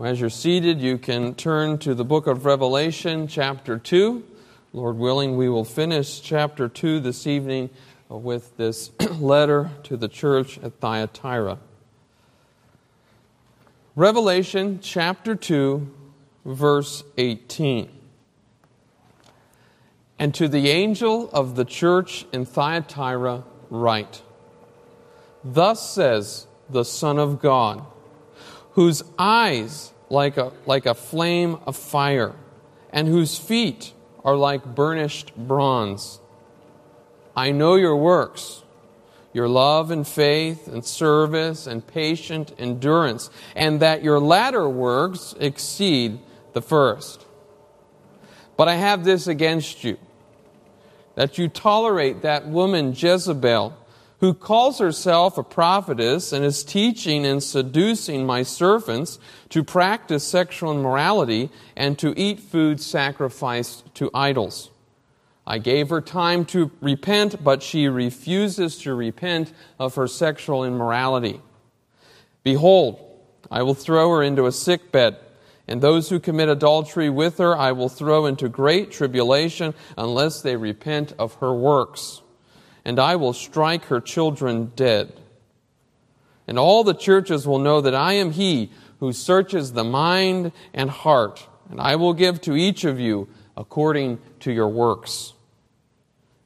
As you're seated, you can turn to the book of Revelation, chapter 2. Lord willing, we will finish chapter 2 this evening with this letter to the church at Thyatira. Revelation chapter 2, verse 18. And to the angel of the church in Thyatira, write Thus says the Son of God, whose eyes like a, like a flame of fire, and whose feet are like burnished bronze. I know your works, your love and faith and service and patient endurance, and that your latter works exceed the first. But I have this against you that you tolerate that woman Jezebel, who calls herself a prophetess and is teaching and seducing my servants to practice sexual immorality and to eat food sacrificed to idols. I gave her time to repent, but she refuses to repent of her sexual immorality. Behold, I will throw her into a sick bed and those who commit adultery with her I will throw into great tribulation unless they repent of her works. And I will strike her children dead. And all the churches will know that I am he who searches the mind and heart, and I will give to each of you according to your works.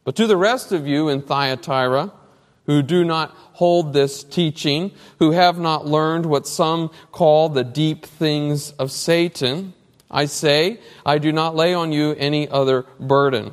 But to the rest of you in Thyatira, who do not hold this teaching, who have not learned what some call the deep things of Satan, I say, I do not lay on you any other burden.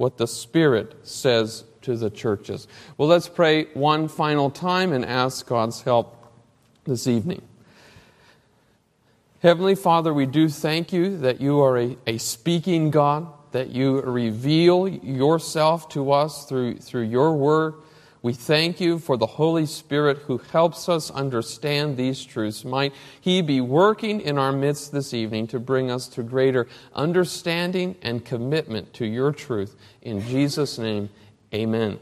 what the Spirit says to the churches. Well, let's pray one final time and ask God's help this evening. Heavenly Father, we do thank you that you are a, a speaking God, that you reveal yourself to us through, through your word. We thank you for the Holy Spirit who helps us understand these truths. Might He be working in our midst this evening to bring us to greater understanding and commitment to your truth. In Jesus' name, amen.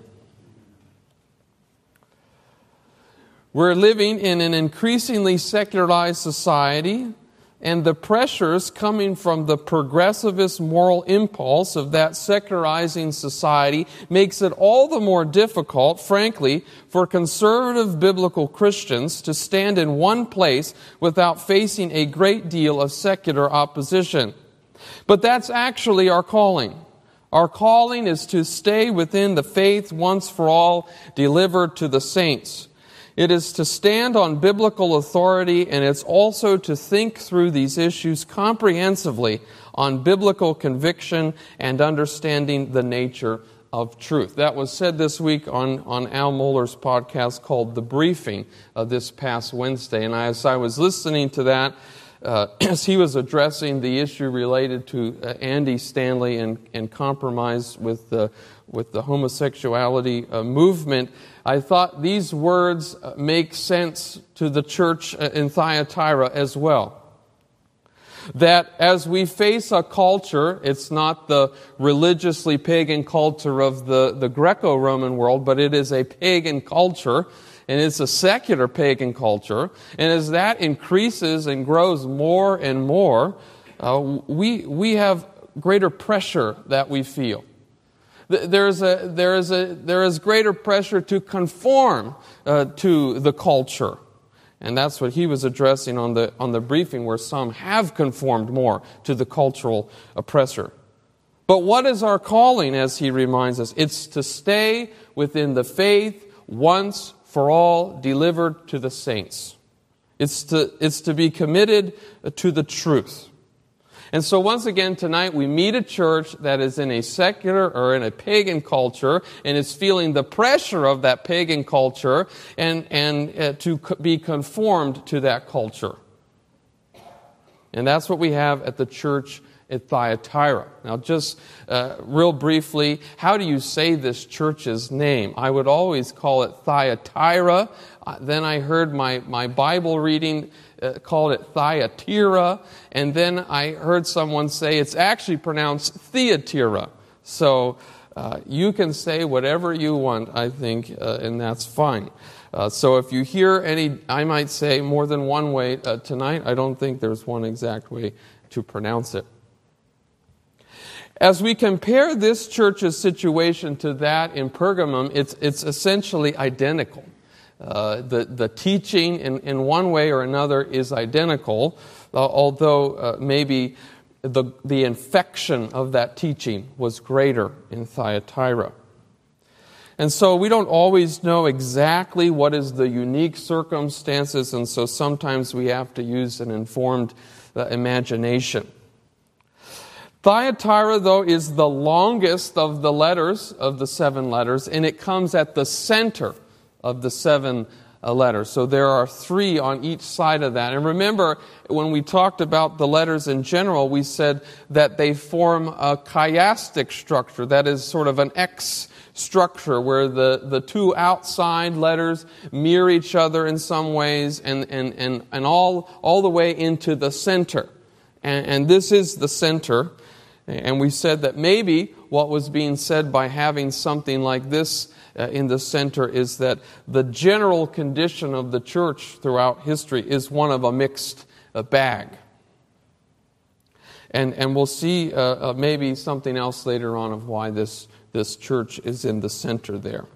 We're living in an increasingly secularized society and the pressures coming from the progressivist moral impulse of that secularizing society makes it all the more difficult, frankly, for conservative biblical Christians to stand in one place without facing a great deal of secular opposition. But that's actually our calling. Our calling is to stay within the faith once for all delivered to the saints. It is to stand on biblical authority, and it's also to think through these issues comprehensively on biblical conviction and understanding the nature of truth. That was said this week on, on Al Mohler's podcast called The Briefing uh, this past Wednesday. And as I was listening to that, uh, as he was addressing the issue related to uh, Andy Stanley and, and compromise with the, with the homosexuality uh, movement, I thought these words uh, make sense to the church uh, in Thyatira as well. That as we face a culture, it's not the religiously pagan culture of the, the Greco Roman world, but it is a pagan culture, and it's a secular pagan culture. And as that increases and grows more and more, uh, we, we have greater pressure that we feel there's a, there, is a, there is greater pressure to conform uh, to the culture. And that's what he was addressing on the, on the briefing, where some have conformed more to the cultural oppressor. But what is our calling, as he reminds us? It's to stay within the faith once for all delivered to the saints. It's to, it's to be committed to the truth. And so, once again, tonight we meet a church that is in a secular or in a pagan culture and is feeling the pressure of that pagan culture and, and uh, to be conformed to that culture. And that's what we have at the church at Thyatira. Now, just uh, real briefly, how do you say this church's name? I would always call it Thyatira. Uh, then I heard my, my Bible reading called it Thyatira. And then I heard someone say it's actually pronounced Theatira. So uh, you can say whatever you want, I think, uh, and that's fine. Uh, so if you hear any, I might say more than one way tonight, I don't think there's one exact way to pronounce it. As we compare this church's situation to that in Pergamum, it's, it's essentially identical. Uh, the, the teaching, in, in one way or another, is identical, uh, although uh, maybe the, the infection of that teaching was greater in Thyatira. And so we don't always know exactly what is the unique circumstances, and so sometimes we have to use an informed uh, imagination. Thyatira, though, is the longest of the letters, of the seven letters, and it comes at the center of the seven uh, letters. So there are three on each side of that. And remember, when we talked about the letters in general, we said that they form a chiastic structure, that is sort of an X structure where the, the two outside letters mirror each other in some ways and, and, and, and all, all the way into the center. And, and this is the center. And we said that maybe what was being said by having something like this uh, in the center is that the general condition of the church throughout history is one of a mixed uh, bag. And, and we'll see uh, uh maybe something else later on of why this, this church is in the center there.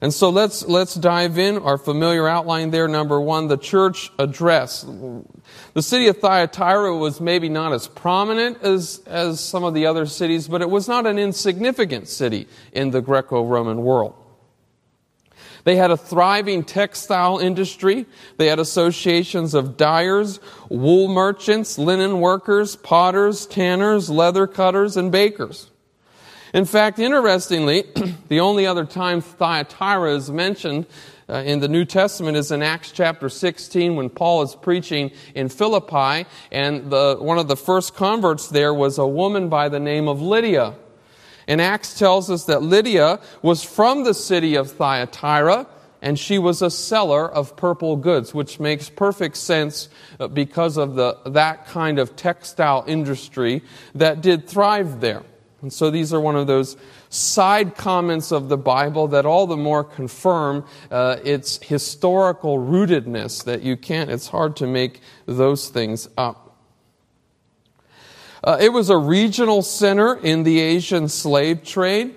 And so let's, let's dive in. Our familiar outline there, number one, the church address. The city of Thyatira was maybe not as prominent as, as some of the other cities, but it was not an insignificant city in the Greco Roman world. They had a thriving textile industry. They had associations of dyers, wool merchants, linen workers, potters, tanners, leather cutters, and bakers. In fact, interestingly, the only other time Thyatira is mentioned uh, in the New Testament is in Acts chapter 16 when Paul is preaching in Philippi, and the, one of the first converts there was a woman by the name of Lydia. And Acts tells us that Lydia was from the city of Thyatira, and she was a seller of purple goods, which makes perfect sense uh, because of the, that kind of textile industry that did thrive there. And so these are one of those side comments of the Bible that all the more confirm uh, its historical rootedness, that you can't, it's hard to make those things up. Uh, it was a regional center in the Asian slave trade.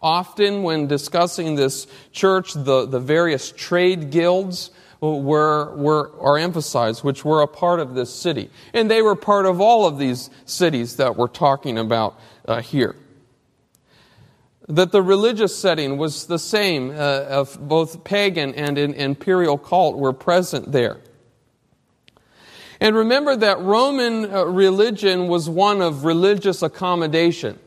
Often, when discussing this church, the, the various trade guilds were, were, are emphasized, which were a part of this city. And they were part of all of these cities that we're talking about uh, here. That the religious setting was the same, uh, of both pagan and imperial cult were present there. And remember that Roman uh, religion was one of religious accommodation.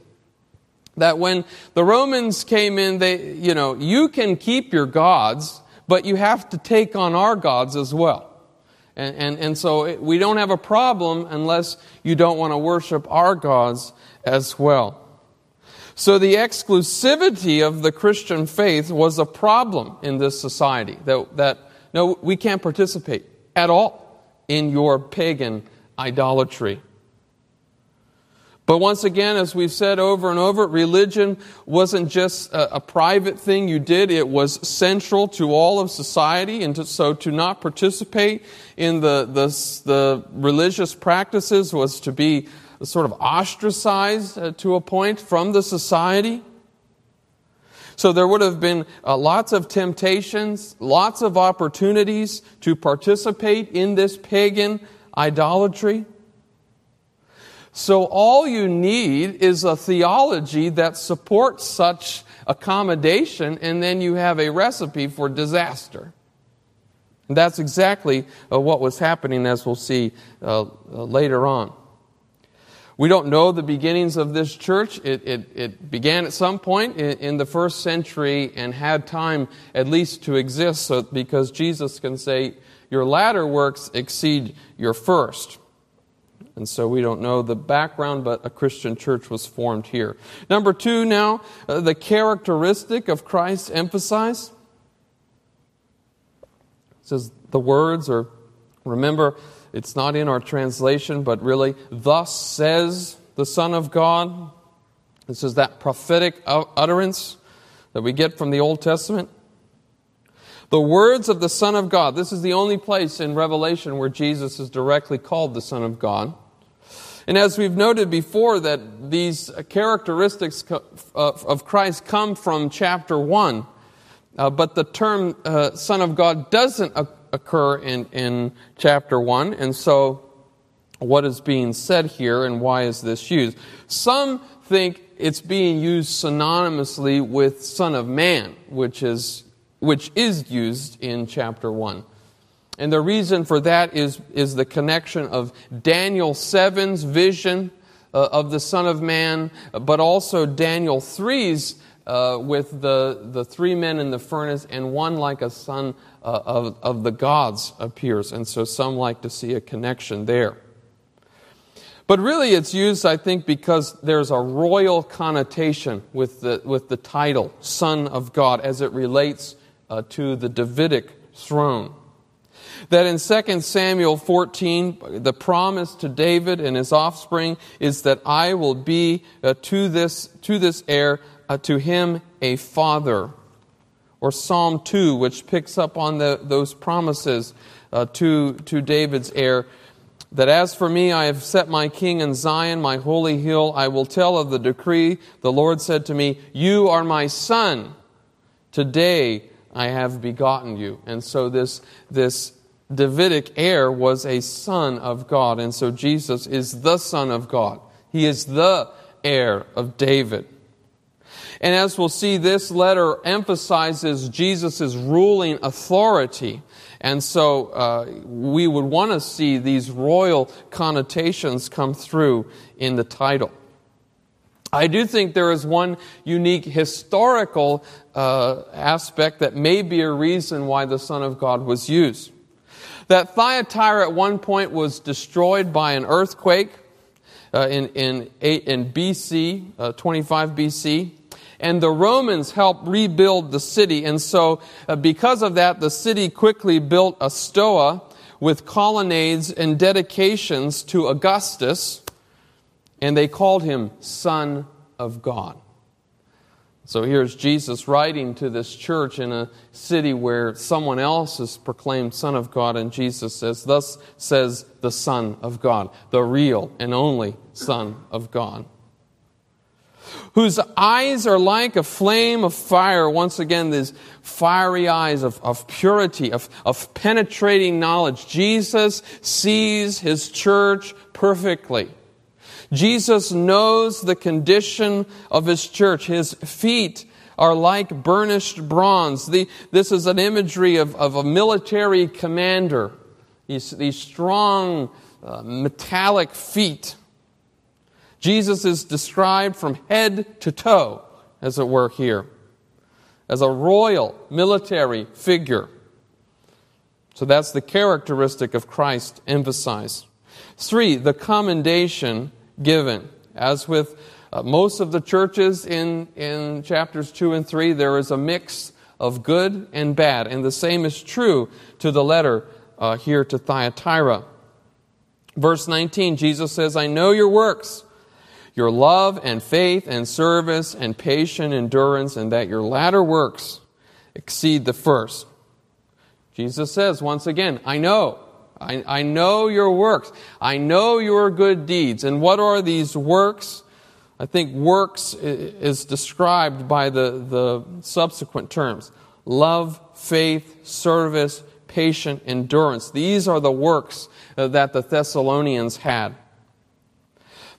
That when the Romans came in, they, you know, you can keep your gods, but you have to take on our gods as well. And, and, and so we don't have a problem unless you don't want to worship our gods as well. So the exclusivity of the Christian faith was a problem in this society. That, that no, we can't participate at all in your pagan idolatry. But once again, as we've said over and over, religion wasn't just a, a, private thing you did, it was central to all of society. And to, so to not participate in the, the, the religious practices was to be sort of ostracized uh, to a point from the society. So there would have been uh, lots of temptations, lots of opportunities to participate in this pagan idolatry. So all you need is a theology that supports such accommodation, and then you have a recipe for disaster. And that's exactly uh, what was happening, as we'll see uh, uh later on. We don't know the beginnings of this church. It, it, it began at some point in, in, the first century and had time at least to exist so, because Jesus can say, Your latter works exceed your first. And so we don't know the background, but a Christian church was formed here. Number two, now, uh, the characteristic of Christ emphasized. It says the words are, remember, it's not in our translation, but really, thus says the Son of God. This is that prophetic utterance that we get from the Old Testament. The words of the Son of God. This is the only place in Revelation where Jesus is directly called the Son of God. And as we've noted before, that these characteristics of Christ come from chapter 1, uh, but the term uh, Son of God doesn't occur in, in chapter 1, and so what is being said here and why is this used? Some think it's being used synonymously with Son of Man, which is which is used in chapter 1. And the reason for that is, is the connection of Daniel 7's vision uh, of the Son of Man, but also Daniel 3's uh, with the, the three men in the furnace, and one like a son uh, of, of the gods appears. And so some like to see a connection there. But really, it's used, I think, because there's a royal connotation with the, with the title, Son of God, as it relates uh, to the Davidic throne. That in 2 Samuel 14, the promise to David and his offspring is that I will be uh, to, this, to this heir, uh, to him a father. Or Psalm 2, which picks up on the, those promises uh, to, to David's heir. That as for me, I have set my king in Zion, my holy hill. I will tell of the decree. The Lord said to me, You are my son. Today I have begotten you. And so this, this Davidic heir was a son of God. And so Jesus is the son of God. He is the heir of David. And as we'll see, this letter emphasizes Jesus' ruling authority. And so uh, we would want to see these royal connotations come through in the title. I do think there is one unique historical uh, aspect that may be a reason why the Son of God was used. That Thyatira at one point was destroyed by an earthquake uh, in, in, in BC, uh, 25 BC, and the Romans helped rebuild the city. And so, uh, because of that, the city quickly built a stoa with colonnades and dedications to Augustus and they called him Son of God. So here's Jesus writing to this church in a city where someone else is proclaimed Son of God, and Jesus says, Thus says the Son of God, the real and only Son of God. Whose eyes are like a flame of fire. Once again, these fiery eyes of, of purity, of, of penetrating knowledge. Jesus sees his church perfectly. Jesus knows the condition of his church. His feet are like burnished bronze. The, this is an imagery of, of a military commander. These, these strong, uh, metallic feet. Jesus is described from head to toe, as it were, here, as a royal military figure. So that's the characteristic of Christ emphasized. Three, the commendation given. As with uh, most of the churches in, in chapters 2 and 3, there is a mix of good and bad. And the same is true to the letter uh, here to Thyatira. Verse 19, Jesus says, I know your works, your love and faith and service and patient endurance, and that your latter works exceed the first. Jesus says, once again, I know. I, I know your works. I know your good deeds. And what are these works? I think works is described by the, the subsequent terms love, faith, service, patient endurance. These are the works uh, that the Thessalonians had.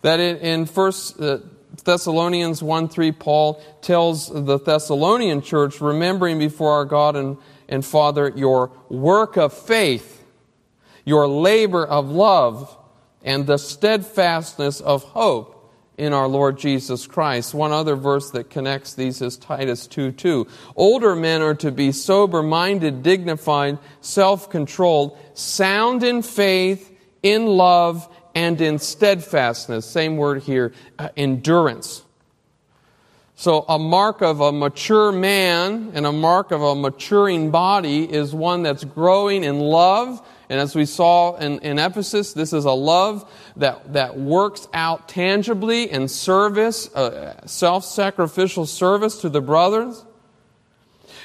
That in, 1 uh, Thessalonians 1 3, Paul tells the Thessalonian church, remembering before our God and, and Father your work of faith your labor of love, and the steadfastness of hope in our Lord Jesus Christ. One other verse that connects these is Titus 2 2. Older men are to be sober minded, dignified, self controlled, sound in faith, in love, and in steadfastness. Same word here, uh, endurance. So, a mark of a mature man and a mark of a maturing body is one that's growing in love. And as we saw in, in Ephesus, this is a love that, that works out tangibly in service, uh, self sacrificial service to the brothers.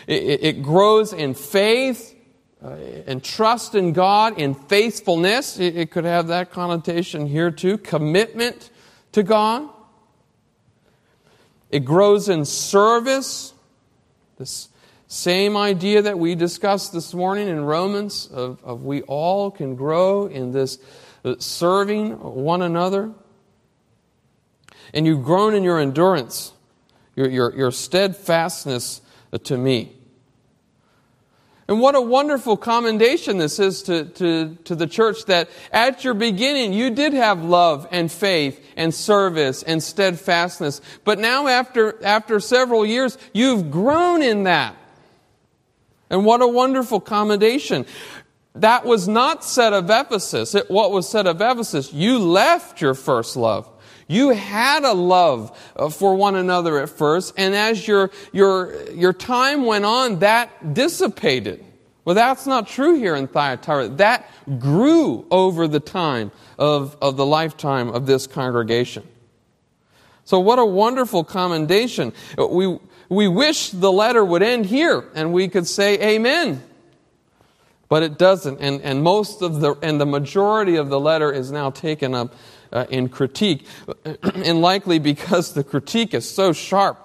It, it, grows in faith uh, and trust in God, in faithfulness. It, it could have that connotation here too. Commitment to God. It grows in service. This same idea that we discussed this morning in Romans of, of we all can grow in this uh, serving one another. And you've grown in your endurance, your, your, your steadfastness to me. And what a wonderful commendation this is to, to, to the church that at your beginning you did have love and faith and service and steadfastness. But now after, after several years, you've grown in that. And what a wonderful commendation. That was not said of Ephesus. It, what was said of Ephesus, you left your first love. You had a love uh, for one another at first, and as your, your, your time went on, that dissipated. Well, that's not true here in Thyatira. That grew over the time of, of the lifetime of this congregation. So, what a wonderful commendation. We, we wish the letter would end here and we could say amen. But it doesn't. And, and most of the, and the majority of the letter is now taken up uh, in critique, and likely because the critique is so sharp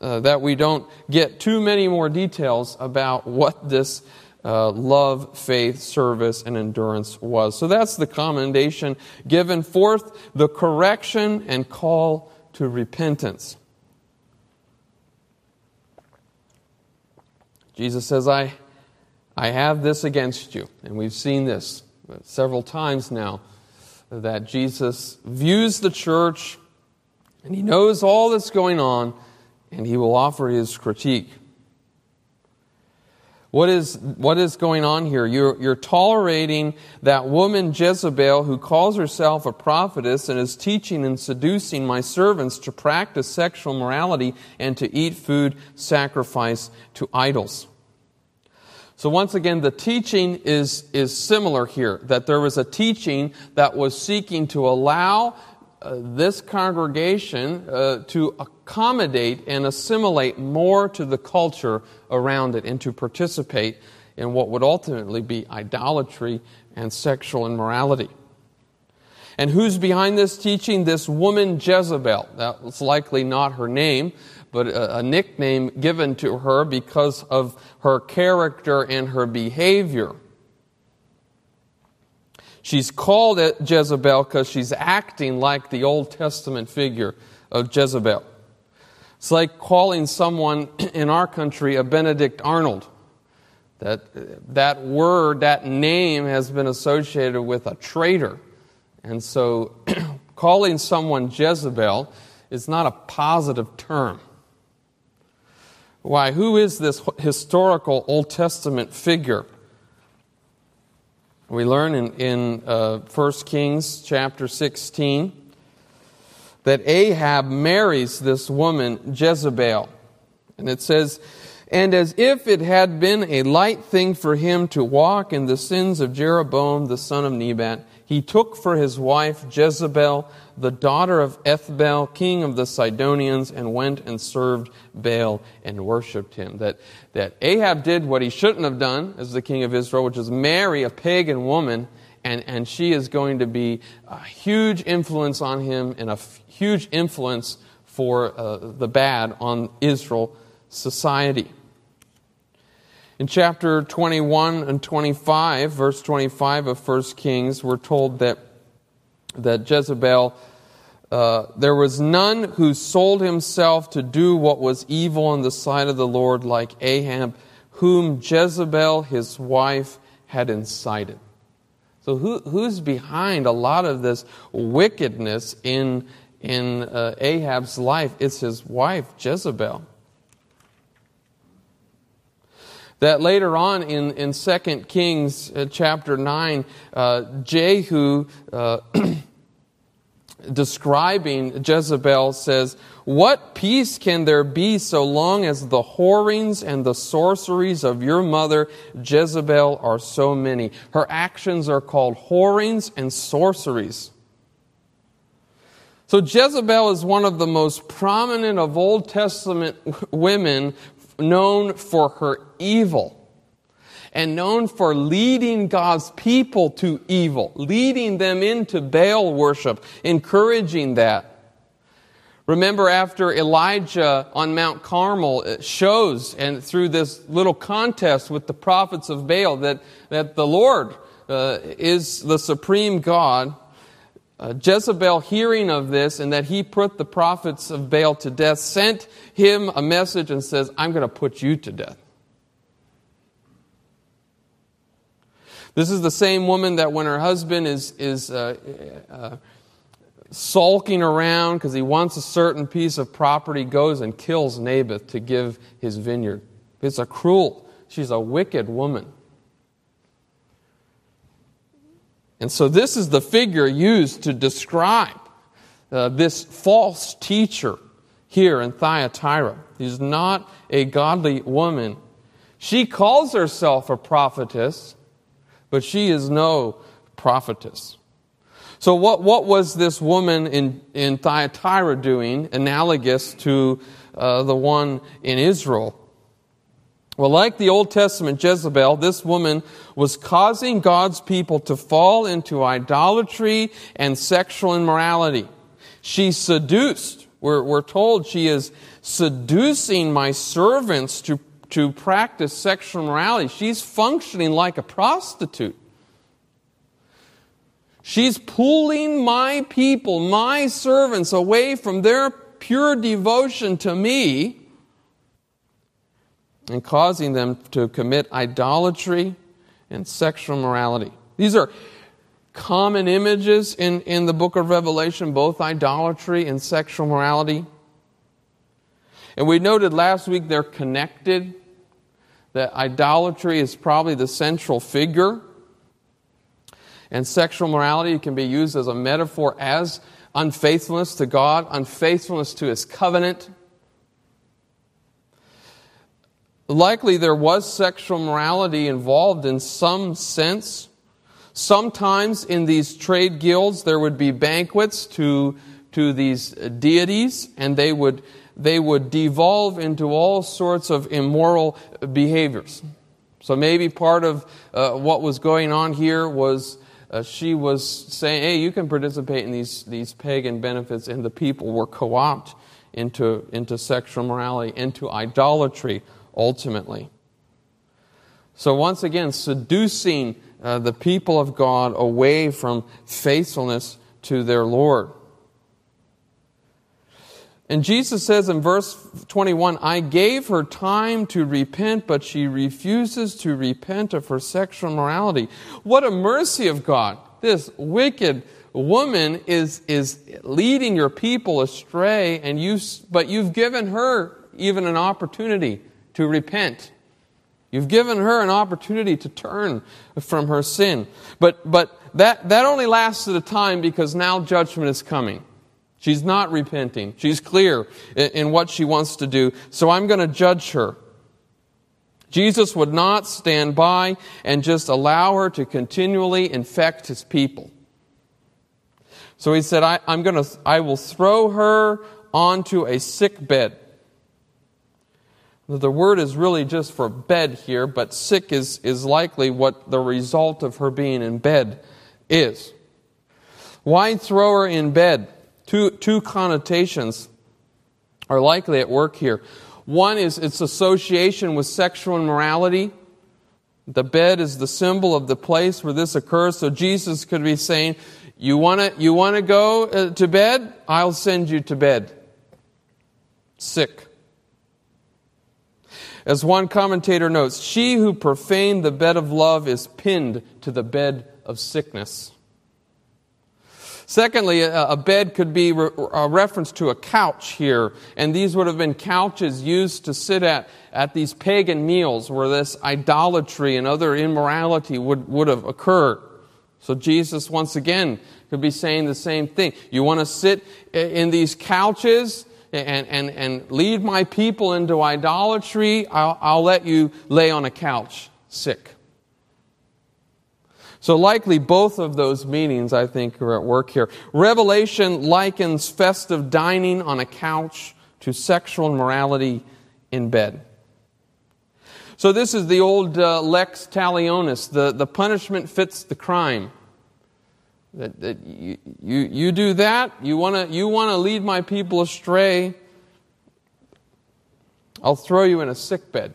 uh, that we don't get too many more details about what this uh, love, faith, service, and endurance was. So that's the commendation given. forth, the correction and call to repentance. Jesus says, I, I have this against you. And we've seen this several times now that Jesus views the church and he knows all that's going on and he will offer his critique. What is, what is going on here? You're, you're tolerating that woman Jezebel who calls herself a prophetess and is teaching and seducing my servants to practice sexual morality and to eat food sacrificed to idols. So once again, the teaching is, is similar here, that there was a teaching that was seeking to allow uh, this congregation uh, to accommodate and assimilate more to the culture around it and to participate in what would ultimately be idolatry and sexual immorality. And who's behind this teaching? This woman Jezebel. That was likely not her name, but a, a nickname given to her because of her character and her behavior. She's called Jezebel because she's acting like the Old Testament figure of Jezebel. It's like calling someone in our country a Benedict Arnold. That, that word, that name has been associated with a traitor. And so calling someone Jezebel is not a positive term. Why? Who is this historical Old Testament figure? We learn in, in uh, 1 Kings chapter 16 that Ahab marries this woman, Jezebel. And it says, And as if it had been a light thing for him to walk in the sins of Jeroboam the son of Nebat, he took for his wife Jezebel, the daughter of Ethbaal, king of the Sidonians, and went and served Baal and worshipped him. That, that Ahab did what he shouldn't have done as the king of Israel, which is marry a pagan woman, and, and she is going to be a huge influence on him and a f- huge influence for uh, the bad on Israel society. In chapter 21 and 25, verse 25 of 1 Kings, we're told that, that Jezebel, uh, there was none who sold himself to do what was evil in the sight of the Lord like Ahab, whom Jezebel, his wife, had incited. So, who, who's behind a lot of this wickedness in, in uh, Ahab's life? It's his wife, Jezebel that later on in, in 2 Kings uh, chapter 9, uh, Jehu uh, describing Jezebel says, What peace can there be so long as the whorings and the sorceries of your mother Jezebel are so many? Her actions are called whorings and sorceries. So Jezebel is one of the most prominent of Old Testament women known for her evil and known for leading God's people to evil, leading them into Baal worship, encouraging that. Remember, after Elijah on Mount Carmel shows, and through this little contest with the prophets of Baal, that, that the Lord uh, is the supreme God, uh, Jezebel, hearing of this and that he put the prophets of Baal to death, sent him a message and says, I'm going to put you to death. This is the same woman that when her husband is, is uh, uh, sulking around because he wants a certain piece of property, goes and kills Naboth to give his vineyard. It's a cruel, she's a wicked woman. And so, this is the figure used to describe uh, this false teacher here in Thyatira. He's not a godly woman. She calls herself a prophetess, but she is no prophetess. So, what, what was this woman in, in Thyatira doing, analogous to uh, the one in Israel? Well, like the Old Testament Jezebel, this woman was causing God's people to fall into idolatry and sexual immorality. She seduced, we're, we're told she is seducing my servants to to practice sexual morality. She's functioning like a prostitute. She's pulling my people, my servants, away from their pure devotion to me and causing them to commit idolatry and sexual morality. These are common images in, in the book of Revelation, both idolatry and sexual morality. And we noted last week they're connected, that idolatry is probably the central figure. And sexual morality can be used as a metaphor as unfaithfulness to God, unfaithfulness to His covenant. Likely there was sexual morality involved in some sense. Sometimes in these trade guilds there would be banquets to, to these deities, and they would they would devolve into all sorts of immoral behaviors. So maybe part of uh, what was going on here was uh, she was saying, hey, you can participate in these, these pagan benefits, and the people were co opted into, into sexual morality, into idolatry, ultimately. So, once again, seducing uh, the people of God away from faithfulness to their Lord. And Jesus says in verse 21 I gave her time to repent, but she refuses to repent of her sexual morality. What a mercy of God. This wicked woman is, is leading your people astray, and you, but you've given her even an opportunity to repent. You've given her an opportunity to turn from her sin. But, but that, that only lasted a time because now judgment is coming. She's not repenting. She's clear in what she wants to do. So I'm going to judge her. Jesus would not stand by and just allow her to continually infect his people. So he said, I, am going to, I will throw her onto a sick bed. The word is really just for bed here, but sick is, is likely what the result of her being in bed is. Why throw her in bed? Two, two connotations are likely at work here. One is its association with sexual immorality. The bed is the symbol of the place where this occurs. So Jesus could be saying, You want to you wanna go uh, to bed? I'll send you to bed. Sick. As one commentator notes, she who profaned the bed of love is pinned to the bed of sickness. Secondly, a, bed could be a reference to a couch here, and these would have been couches used to sit at at these pagan meals where this idolatry and other immorality would, would have occurred. So Jesus once again could be saying the same thing. You want to sit in these couches and, and, and lead my people into idolatry? I'll, I'll let you lay on a couch sick. So, likely both of those meanings, I think, are at work here. Revelation likens festive dining on a couch to sexual morality in bed. So, this is the old uh, lex talionis the, the punishment fits the crime. That, that you, you, you do that, you want to you wanna lead my people astray, I'll throw you in a sick bed.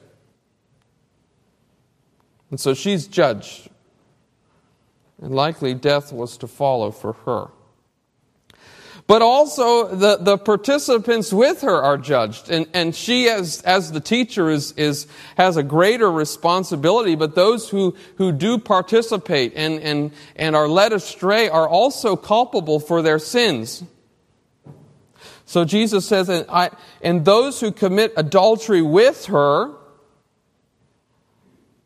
And so she's judged and likely death was to follow for her. But also, the, the participants with her are judged. And, and she, as, as the teacher, is, is, has a greater responsibility. But those who, who do participate and, and, and are led astray are also culpable for their sins. So Jesus says, and, I, and those who commit adultery with her,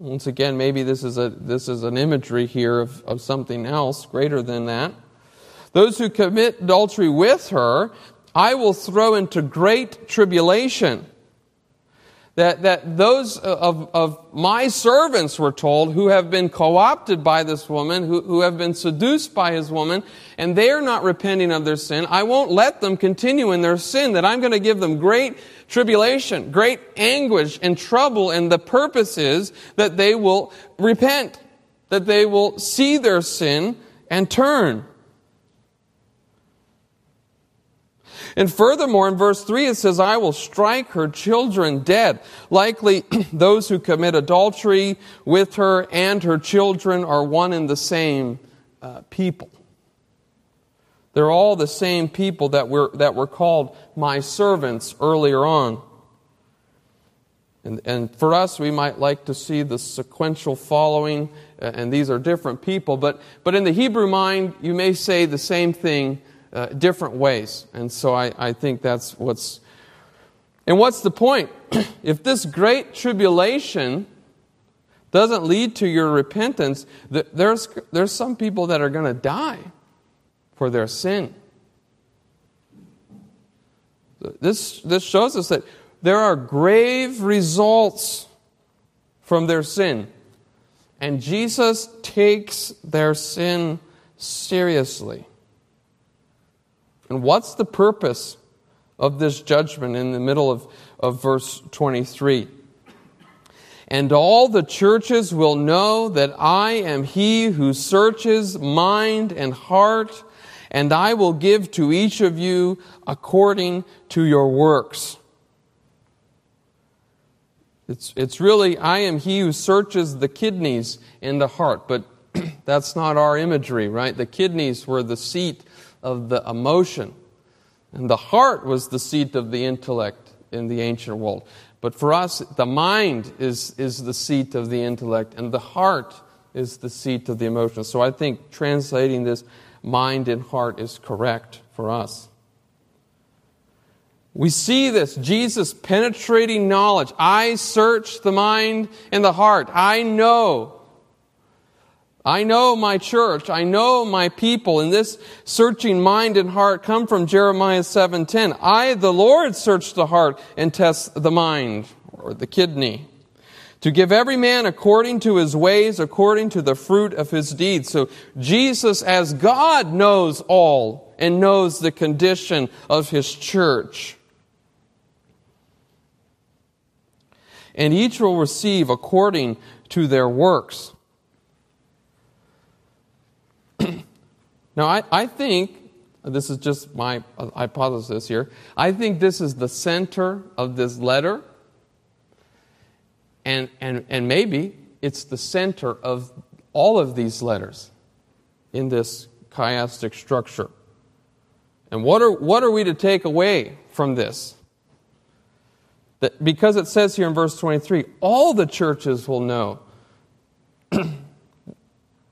once again, maybe this is, a, this is an imagery here of, of something else greater than that. Those who commit adultery with her, I will throw into great tribulation that, that those of, of my servants were told who have been co opted by this woman, who, who have been seduced by his woman, and they are not repenting of their sin. I won't let them continue in their sin, that I'm going to give them great tribulation, great anguish and trouble, and the purpose is that they will repent, that they will see their sin and turn. And furthermore, in verse 3, it says, I will strike her children dead. Likely, those who commit adultery with her and her children are one and the same uh, people. They're all the same people that were, that were called my servants earlier on. And, and for us, we might like to see the sequential following, uh, and these are different people, but, but in the Hebrew mind, you may say the same thing uh, different ways. And so I, I think that's what's. And what's the point? if this great tribulation doesn't lead to your repentance, there's, there's some people that are going to die for their sin. This, this shows us that there are grave results from their sin. And Jesus takes their sin seriously. And what's the purpose of this judgment in the middle of, of verse 23? And all the churches will know that I am he who searches mind and heart, and I will give to each of you according to your works. It's, it's really, I am he who searches the kidneys and the heart, but that's not our imagery, right? The kidneys were the seat of the emotion. And the heart was the seat of the intellect in the ancient world. But for us, the mind is, is the seat of the intellect, and the heart is the seat of the emotion. So I think translating this mind and heart is correct for us. We see this Jesus penetrating knowledge. I search the mind and the heart. I know I know my church. I know my people. And this searching mind and heart come from Jeremiah 7:10. I, the Lord, search the heart and test the mind or the kidney to give every man according to his ways, according to the fruit of his deeds. So Jesus, as God, knows all and knows the condition of his church. And each will receive according to their works. Now, I, I think, this is just my hypothesis here, I think this is the center of this letter, and, and, and maybe it's the center of all of these letters in this chiastic structure. And what are, what are we to take away from this? That because it says here in verse 23, all the churches will know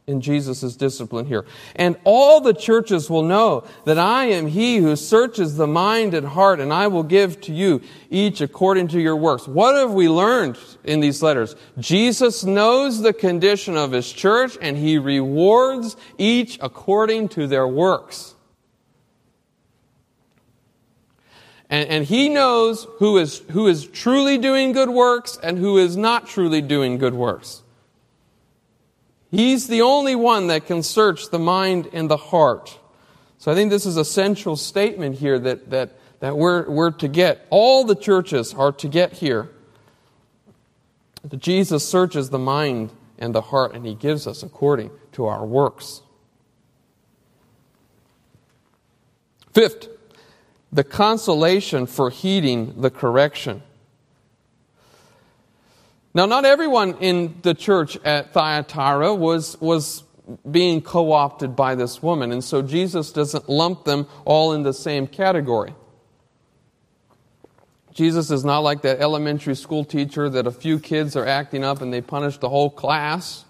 in Jesus' discipline here. And all the churches will know that I am he who searches the mind and heart, and I will give to you each according to your works. What have we learned in these letters? Jesus knows the condition of his church, and he rewards each according to their works. And, and he knows who is, who is truly doing good works and who is not truly doing good works. He's the only one that can search the mind and the heart. So I think this is a central statement here that, that, that we're, we're to get. All the churches are to get here. That Jesus searches the mind and the heart, and he gives us according to our works. Fifth, the consolation for heeding the correction. Now, not everyone in the church at Thyatira was, was being co opted by this woman, and so Jesus doesn't lump them all in the same category. Jesus is not like that elementary school teacher that a few kids are acting up and they punish the whole class.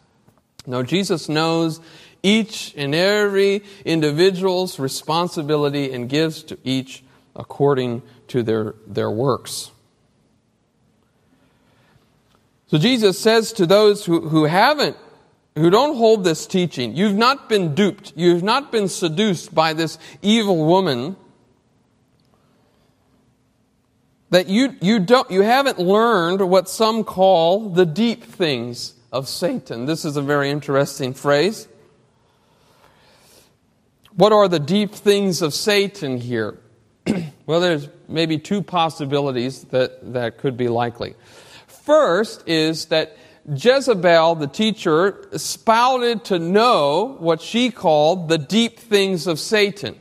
No, Jesus knows each and every individual's responsibility and gives to each according to their, their works. So Jesus says to those who, who haven't, who don't hold this teaching, you've not been duped, you've not been seduced by this evil woman, that you, you, don't, you haven't learned what some call the deep things of Satan. This is a very interesting phrase. What are the deep things of Satan here? well, there's maybe two possibilities that, that could be likely. First is that Jezebel, the teacher, spouted to know what she called the deep things of Satan.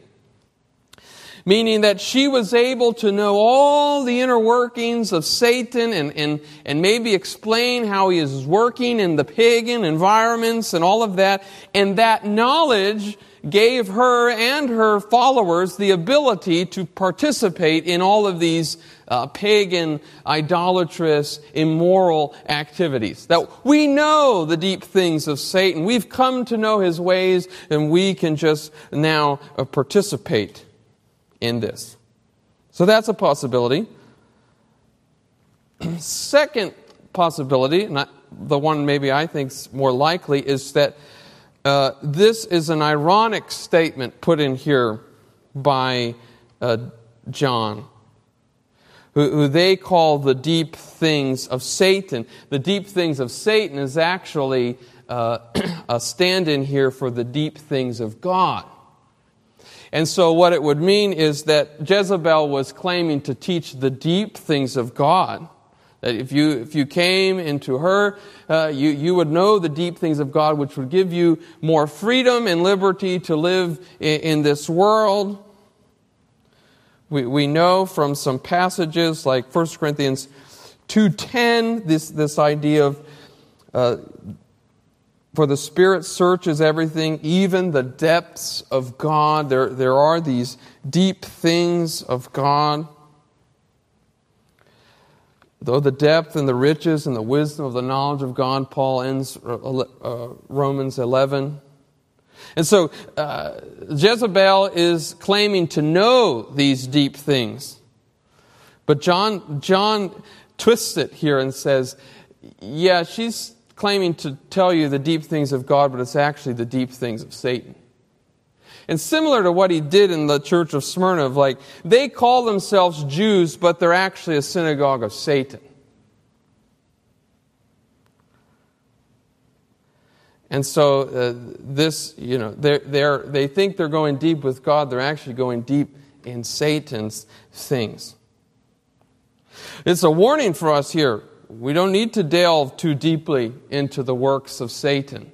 Meaning that she was able to know all the inner workings of Satan and, and, and maybe explain how he is working in the pagan environments and all of that. And that knowledge gave her and her followers the ability to participate in all of these uh, pagan, idolatrous, immoral activities. That we know the deep things of Satan. We've come to know his ways, and we can just now uh, participate in this. So that's a possibility. Second possibility, not the one maybe I think is more likely, is that uh, this is an ironic statement put in here by uh, John, who, who, they call the deep things of Satan. The deep things of Satan is actually uh, a stand in here for the deep things of God. And so, what it would mean is that Jezebel was claiming to teach the deep things of God. That if you, if you came into her, uh, you, you would know the deep things of God, which would give you more freedom and liberty to live in, in this world. We, we know from some passages like 1 Corinthians 2.10, this, this idea of uh, for the Spirit searches everything, even the depths of God. There, there are these deep things of God. Though the depth and the riches and the wisdom of the knowledge of God, Paul ends uh, uh, Romans 11. And so uh, Jezebel is claiming to know these deep things. But John, John twists it here and says, yeah, she's claiming to tell you the deep things of God, but it's actually the deep things of Satan. And similar to what he did in the church of Smyrna, of like, they call themselves Jews, but they're actually a synagogue of Satan. And so, uh, this, you know, they're, they're, they think they're going deep with God, they're actually going deep in Satan's things. It's a warning for us here. We don't need to delve too deeply into the works of Satan.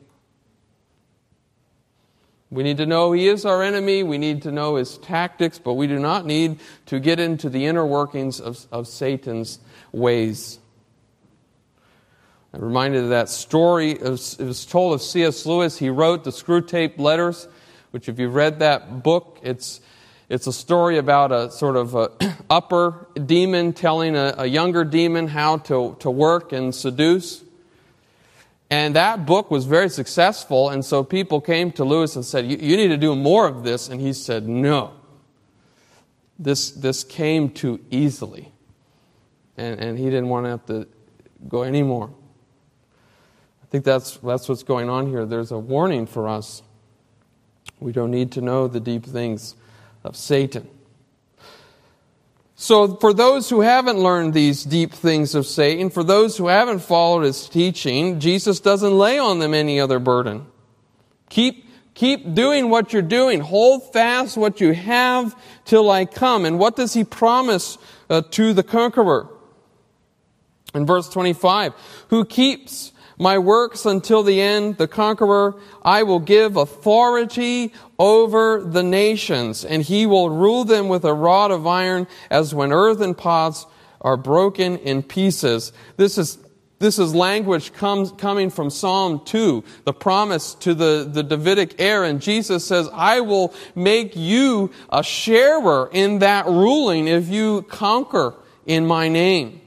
We need to know he is our enemy. We need to know his tactics, but we do not need to get into the inner workings of, of Satan's ways. I'm reminded of that story. It was, it was told of C.S. Lewis. He wrote the Screwtape Letters, which, if you've read that book, it's, it's a story about a sort of a upper demon telling a, a younger demon how to, to work and seduce. And that book was very successful, and so people came to Lewis and said, You, need to do more of this. And he said, No. This, this came too easily. And, and he didn't want to have to go anymore. I think that's, that's what's going on here. There's a warning for us. We don't need to know the deep things of Satan. So, for those who haven't learned these deep things of Satan, for those who haven't followed his teaching, Jesus doesn't lay on them any other burden. Keep, keep doing what you're doing. Hold fast what you have till I come. And what does he promise uh, to the conqueror? In verse 25, who keeps my works until the end, the conqueror, I will give authority over the nations, and he will rule them with a rod of iron, as when earthen pots are broken in pieces. This is this is language comes, coming from Psalm 2, the promise to the, the Davidic heir. And Jesus says, I will make you a sharer in that ruling if you conquer in my name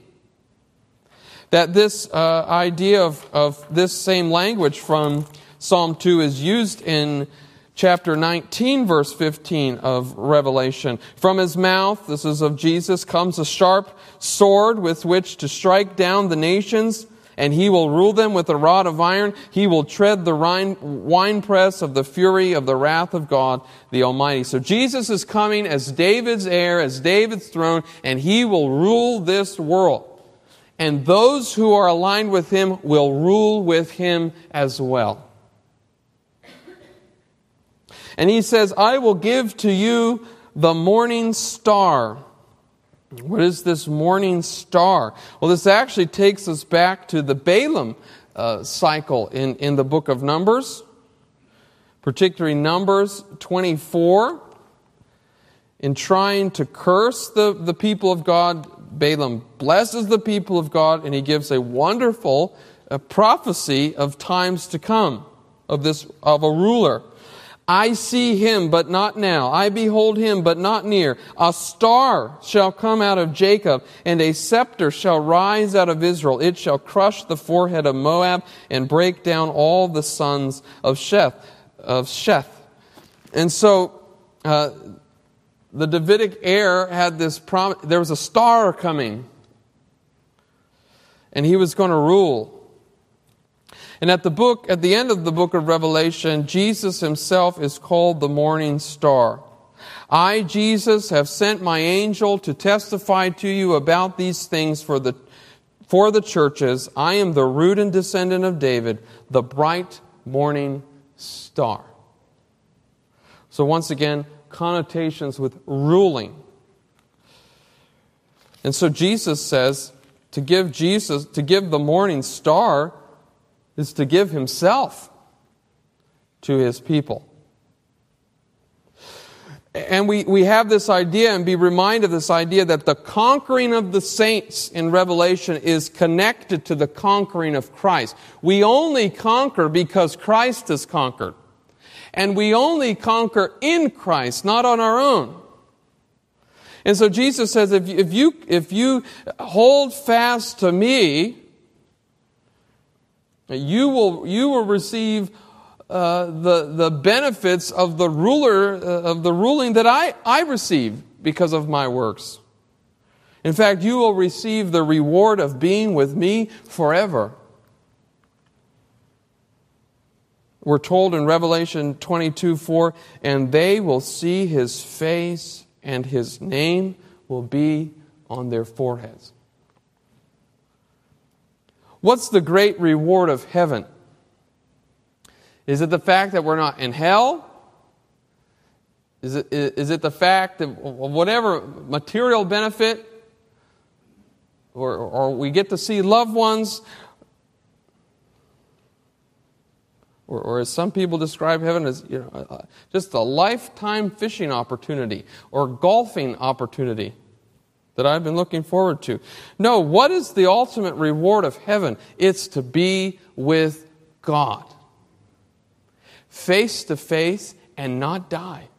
that this uh, idea of, of this same language from Psalm 2 is used in chapter 19, verse 15 of Revelation. From his mouth, this is of Jesus, comes a sharp sword with which to strike down the nations, and he will rule them with a rod of iron. He will tread the winepress of the fury of the wrath of God the Almighty. So Jesus is coming as David's heir, as David's throne, and he will rule this world and those who are aligned with him will rule with him as well. And he says, I will give to you the morning star. What is this morning star? Well, this actually takes us back to the Balaam uh, cycle in, in the book of Numbers, particularly Numbers 24. In trying to curse the, the people of God, Balaam blesses the people of God and he gives a wonderful uh, prophecy of times to come of this of a ruler. I see him, but not now. I behold him, but not near. A star shall come out of Jacob, and a scepter shall rise out of Israel. It shall crush the forehead of Moab and break down all the sons of Sheth. Of Sheth. And so, uh, the Davidic heir had this promise. There was a star coming, and he was going to rule. And at the book, at the end of the book of Revelation, Jesus himself is called the morning star. I, Jesus, have sent my angel to testify to you about these things for the, for the churches. I am the root and descendant of David, the bright morning star. So once again, connotations with ruling. And so Jesus says to give Jesus, to give the morning star, is to give himself to his people. And we, we have this idea and be reminded of this idea that the conquering of the saints in Revelation is connected to the conquering of Christ. We only conquer because Christ has conquered. And we only conquer in Christ, not on our own. And so Jesus says, if if you, if you hold fast to me, you will, you will receive uh, the, the benefits of the ruler, uh, of the ruling that I, I receive because of my works. In fact, you will receive the reward of being with me forever. We're told in Revelation 22 4, and they will see his face, and his name will be on their foreheads. What's the great reward of heaven? Is it the fact that we're not in hell? Is it, is it the fact that whatever material benefit, or, or we get to see loved ones, Or, or, as some people describe heaven as you know, uh, just a lifetime fishing opportunity or golfing opportunity that I've been looking forward to. No, what is the ultimate reward of heaven? It's to be with God, face to face, and not die.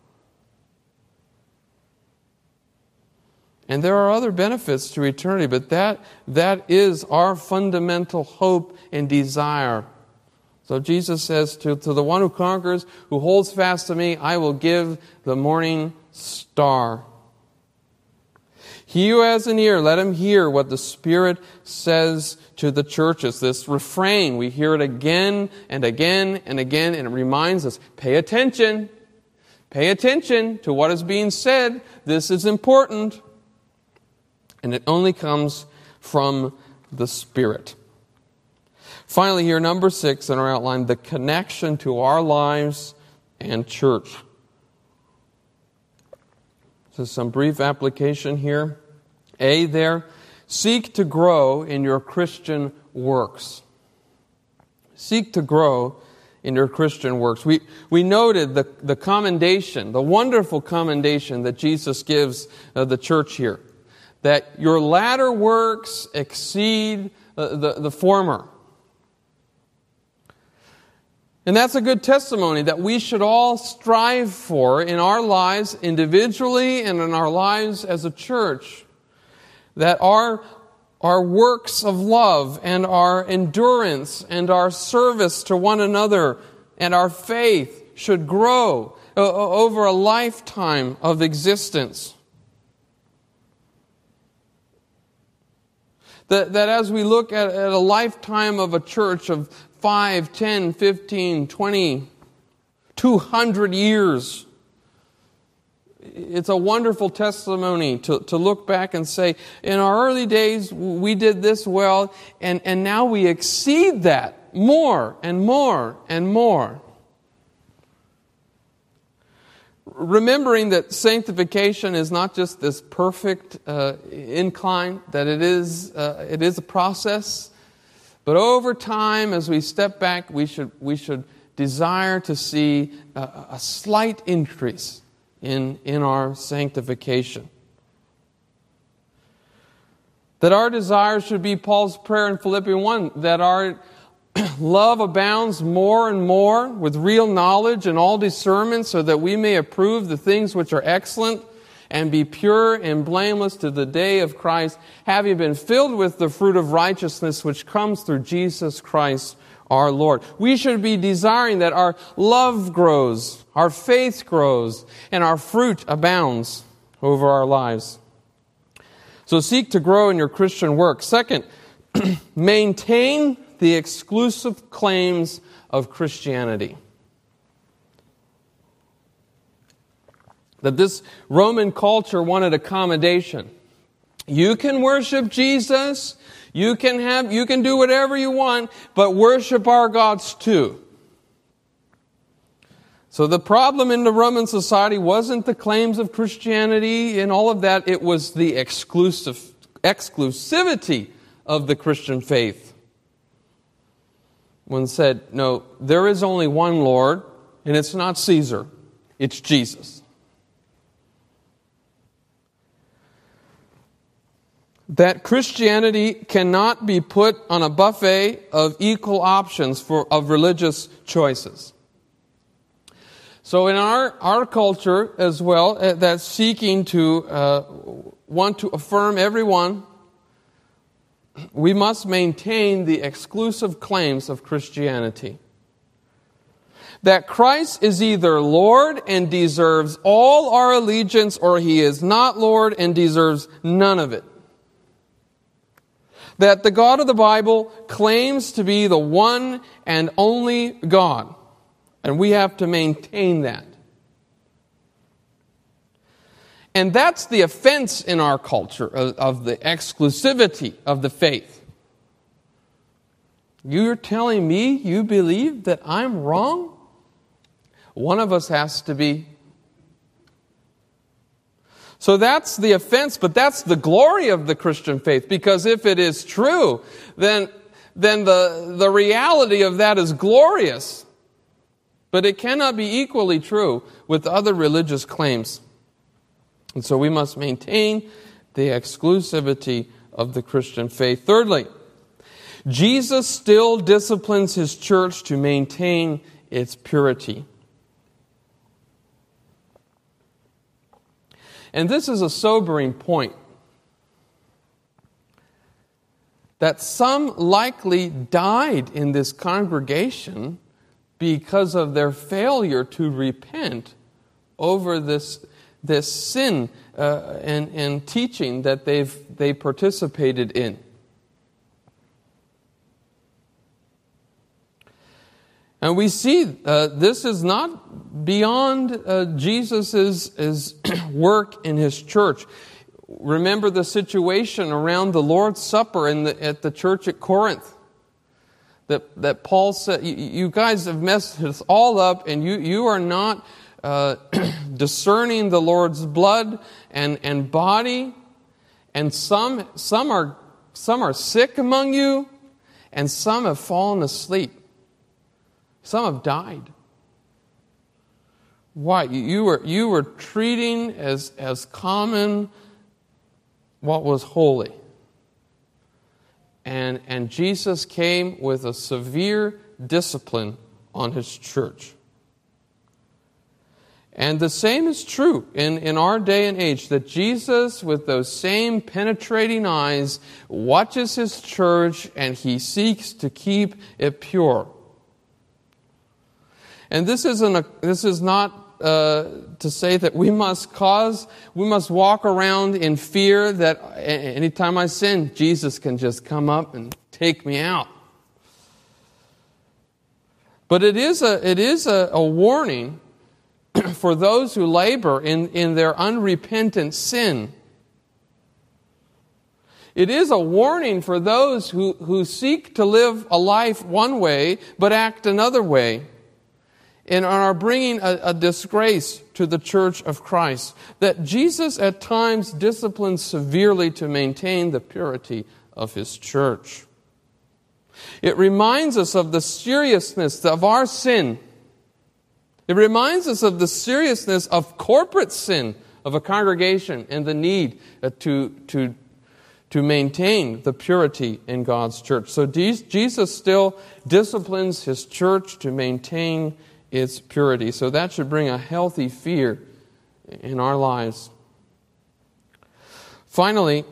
And there are other benefits to eternity, but that, that is our fundamental hope and desire So Jesus says, to, to the one who conquers, who holds fast to me, I will give the morning star. He who has an ear, let him hear what the Spirit says to the churches. This refrain, we hear it again and again and again, and it reminds us pay attention. Pay attention to what is being said. This is important. And it only comes from the Spirit. Finally, here, number six in our outline the connection to our lives and church. So, some brief application here. A, there, seek to grow in your Christian works. Seek to grow in your Christian works. We, we noted the, the commendation, the wonderful commendation that Jesus gives uh, the church here. That your latter works exceed uh, the, the former. And that's a good testimony that we should all strive for in our lives individually and in our lives as a church that our, our works of love and our endurance and our service to one another and our faith should grow uh, uh, over a lifetime of existence. That, that as we look at, at a lifetime of a church of 5, 10, 15, 20, 200 years, it's a wonderful testimony to, to look back and say, in our early days, we did this well, and, and now we exceed that more and more and more. Remembering that sanctification is not just this perfect uh, incline, that it is, uh, it is a process, but over time, as we step back, we should, we should desire to see a, a slight increase in, in our sanctification. That our desire should be Paul's prayer in Philippians 1 that our love abounds more and more with real knowledge and all discernment, so that we may approve the things which are excellent and be pure and blameless to the day of Christ, having been filled with the fruit of righteousness which comes through Jesus Christ our Lord. We should be desiring that our love grows, our faith grows, and our fruit abounds over our lives. So seek to grow in your Christian work. Second, maintain the exclusive claims of Christianity. That this Roman culture wanted accommodation. You can worship Jesus, you can have, you can do whatever you want, but worship our gods too. So the problem in the Roman society wasn't the claims of Christianity and all of that, it was the exclusive, exclusivity of the Christian faith. One said, no, there is only one Lord, and it's not Caesar, it's Jesus. That Christianity cannot be put on a buffet of equal options for, of religious choices. So in our, our culture as well, uh, that's seeking to uh, want to affirm everyone, we must maintain the exclusive claims of Christianity. That Christ is either Lord and deserves all our allegiance, or he is not Lord and deserves none of it that the God of the Bible claims to be the one and only God. And we have to maintain that. And that's the offense in our culture of, of the exclusivity of the faith. You're telling me you believe that I'm wrong? One of us has to be so that's the offense, but that's the glory of the Christian faith, because if it is true, then, then the, the reality of that is glorious. But it cannot be equally true with other religious claims. And so we must maintain the exclusivity of the Christian faith. Thirdly, Jesus still disciplines his church to maintain its purity. And this is a sobering point. that some likely died in this congregation because of their failure to repent over this, this sin uh, and, and teaching that they've they participated in. And we see uh, this is not beyond uh, Jesus' work in his church. Remember the situation around the Lord's Supper in the, at the church at Corinth. That, that Paul said, you, you guys have messed us all up, and you, you are not uh, discerning the Lord's blood and, and body. And some, some, are, some are sick among you, and some have fallen asleep. Some have died. Why? You were, you were treating as, as common what was holy. And, and Jesus came with a severe discipline on his church. And the same is true in, in our day and age that Jesus, with those same penetrating eyes, watches his church and he seeks to keep it pure. And this, isn't a, this is not uh, to say that we must cause, we must walk around in fear that anytime I sin, Jesus can just come up and take me out. But it is a, it is a, a warning for those who labor in, in their unrepentant sin. It is a warning for those who, who seek to live a life one way but act another way and are bringing a, a, disgrace to the church of Christ. That Jesus at times disciplines severely to maintain the purity of his church. It reminds us of the seriousness of our sin. It reminds us of the seriousness of corporate sin of a congregation and the need uh, to, to, to maintain the purity in God's church. So Jesus still disciplines his church to maintain its purity. So that should bring a healthy fear in our lives. Finally,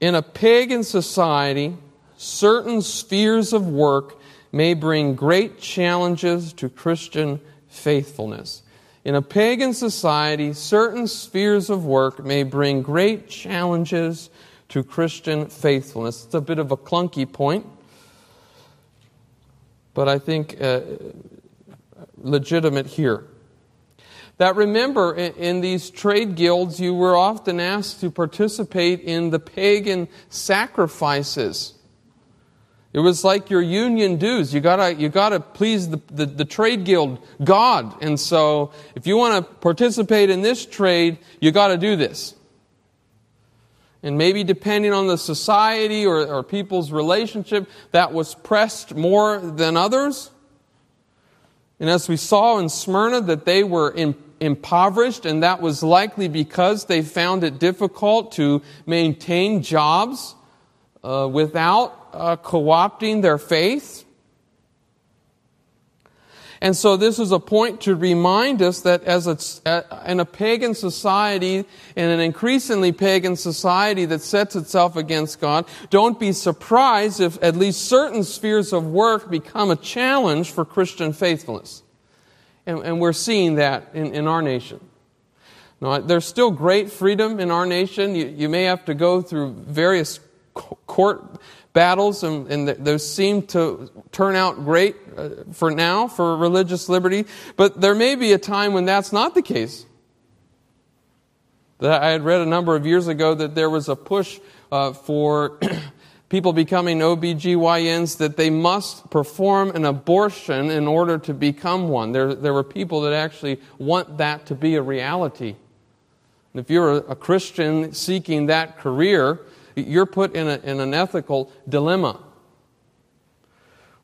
in a pagan society, certain spheres of work may bring great challenges to Christian faithfulness. In a pagan society, certain spheres of work may bring great challenges to Christian faithfulness. It's a bit of a clunky point, but I think uh, legitimate here. That remember, in these trade guilds, you were often asked to participate in the pagan sacrifices. It was like your union dues. You gotta, you gotta please the, the, the, trade guild God. And so, if you want to participate in this trade, you gotta do this. And maybe depending on the society or, or people's relationship, that was pressed more than others. And as we saw in Smyrna, that they were in, impoverished, and that was likely because they found it difficult to maintain jobs uh, without uh, co opting their faith. And so this is a point to remind us that as a, in a pagan society, in an increasingly pagan society that sets itself against God, don't be surprised if at least certain spheres of work become a challenge for Christian faithfulness. And, and we're seeing that in, in our nation. Now, there's still great freedom in our nation. You, you may have to go through various court battles, and, and those seem to turn out great uh, for now for religious liberty. But there may be a time when that's not the case. That I had read a number of years ago that there was a push uh, for people becoming OBGYNs that they must perform an abortion in order to become one. There, there were people that actually want that to be a reality. And if you're a, a Christian seeking that career, you're put in, a, in an ethical dilemma.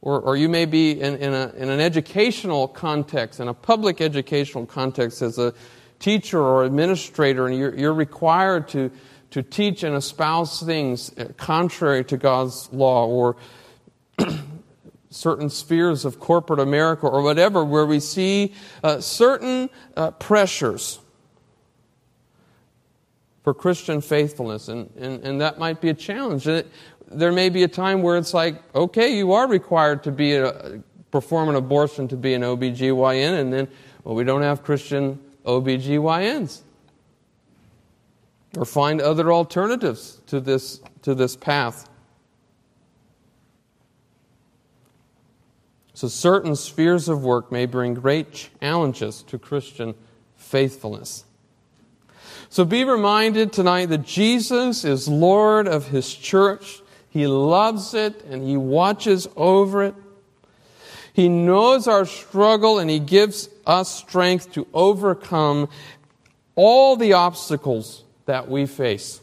Or, or you may be in, in, a, in an educational context, in a public educational context as a teacher or administrator, and you're, you're required to, to teach and espouse things contrary to God's law, or certain spheres of corporate America, or whatever, where we see uh, certain uh, pressures for Christian faithfulness. And, and, and that might be a challenge. There may be a time where it's like, okay, you are required to be a, perform an abortion to be an OBGYN, and then, well, we don't have Christian OBGYNs. Or find other alternatives to this, to this path. So, certain spheres of work may bring great challenges to Christian faithfulness. So be reminded tonight that Jesus is Lord of His church. He loves it and He watches over it. He knows our struggle and He gives us strength to overcome all the obstacles that we face.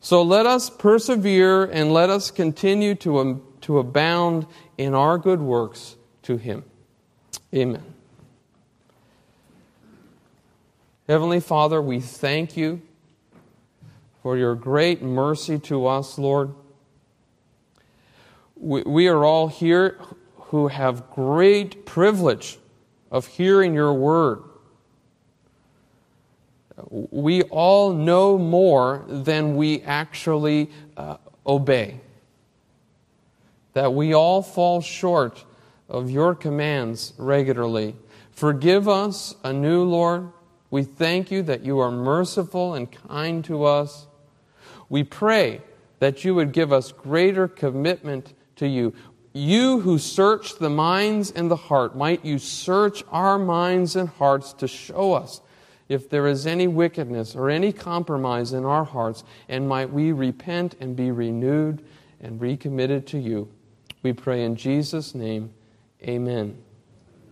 So let us persevere and let us continue to, um, to abound in our good works to Him. Amen. Heavenly Father, we thank you for your great mercy to us, Lord. We, we are all here who have great privilege of hearing your word. We all know more than we actually uh, obey. That we all fall short of your commands regularly. Forgive us anew, Lord we thank you that you are merciful and kind to us. We pray that you would give us greater commitment to you. You who search the minds and the heart, might you search our minds and hearts to show us if there is any wickedness or any compromise in our hearts, and might we repent and be renewed and recommitted to you. We pray in Jesus' name. Amen.